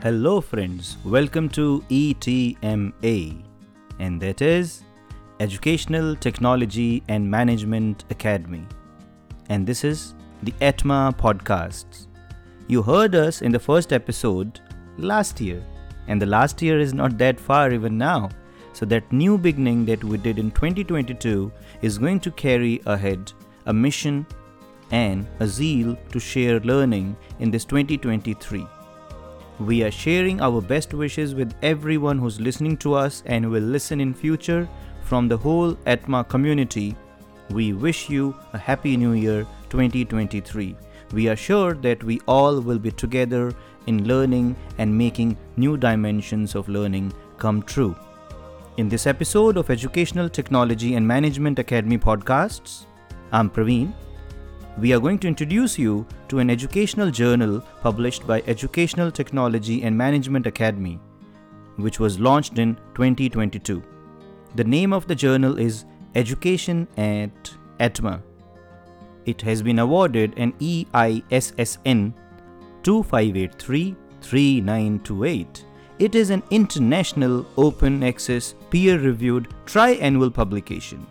Hello, friends. Welcome to ETMA, and that is Educational Technology and Management Academy. And this is the ETMA podcasts. You heard us in the first episode last year, and the last year is not that far even now. So, that new beginning that we did in 2022 is going to carry ahead a mission and a zeal to share learning in this 2023. We are sharing our best wishes with everyone who's listening to us and will listen in future from the whole ETMA community. We wish you a happy new year 2023. We are sure that we all will be together in learning and making new dimensions of learning come true. In this episode of Educational Technology and Management Academy podcasts, I'm Praveen we are going to introduce you to an educational journal published by Educational Technology and Management Academy, which was launched in 2022. The name of the journal is Education at ETMA. It has been awarded an EISSN 2583 3928. It is an international open access peer reviewed tri-annual publication.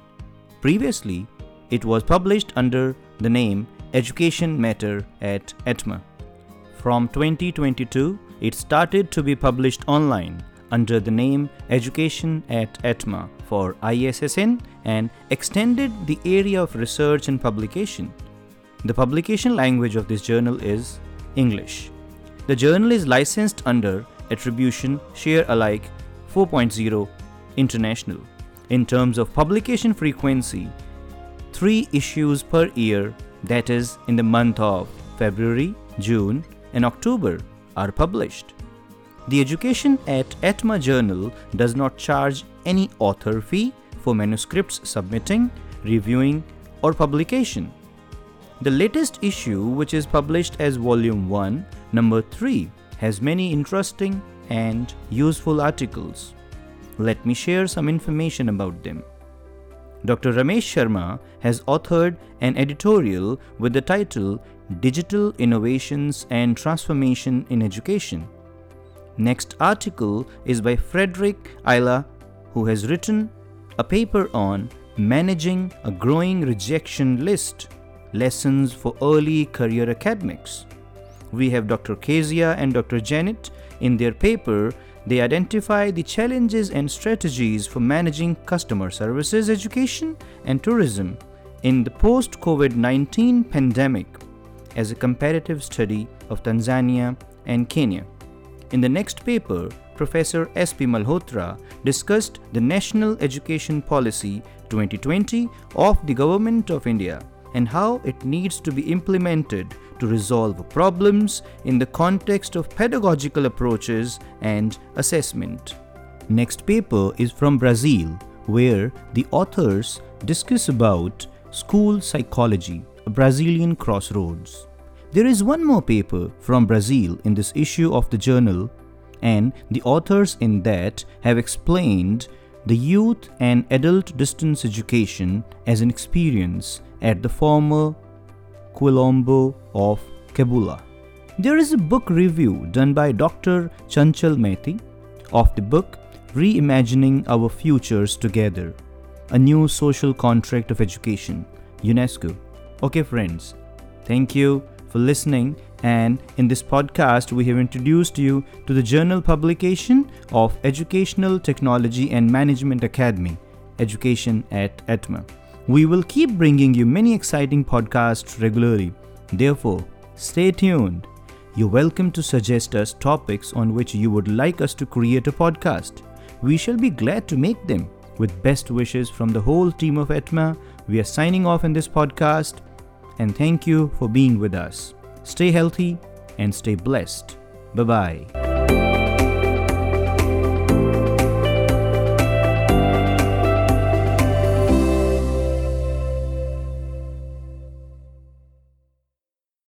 Previously, it was published under the name Education Matter at ETMA. From 2022, it started to be published online under the name Education at ETMA for ISSN and extended the area of research and publication. The publication language of this journal is English. The journal is licensed under Attribution Share Alike 4.0 International. In terms of publication frequency, three issues per year, that is, in the month of February, June, and October, are published. The Education at ETMA Journal does not charge any author fee for manuscripts submitting, reviewing, or publication. The latest issue, which is published as Volume 1, Number 3, has many interesting and useful articles. Let me share some information about them. Dr. Ramesh Sharma has authored an editorial with the title Digital Innovations and Transformation in Education. Next article is by Fredrick Aila, who has written a paper on Managing a Growing Rejection List Lessons for Early Career Academics. We have Dr. Kezia and Dr. Janet in their paper they identify the challenges and strategies for managing customer services, education, and tourism in the post COVID 19 pandemic as a comparative study of Tanzania and Kenya. In the next paper, Professor S.P. Malhotra discussed the National Education Policy 2020 of the Government of India and how it needs to be implemented to resolve problems in the context of pedagogical approaches and assessment. Next paper is from Brazil, where the authors discuss about school psychology, a Brazilian crossroads. There is one more paper from Brazil in this issue of the journal, and the authors in that have explained the youth and adult distance education as an experience at the former Quilombo of Cabula. There is a book review done by Dr. Chanchal Maiti of the book Reimagining Our Futures Together A New Social Contract of Education, UNESCO. Okay, friends, thank you for listening. And in this podcast, we have introduced you to the journal publication of Educational Technology and Management Academy, Education at ETMA. We will keep bringing you many exciting podcasts regularly. Therefore, stay tuned. You're welcome to suggest us topics on which you would like us to create a podcast. We shall be glad to make them. With best wishes from the whole team of ETMA, we are signing off in this podcast and thank you for being with us. Stay healthy and stay blessed. Bye bye.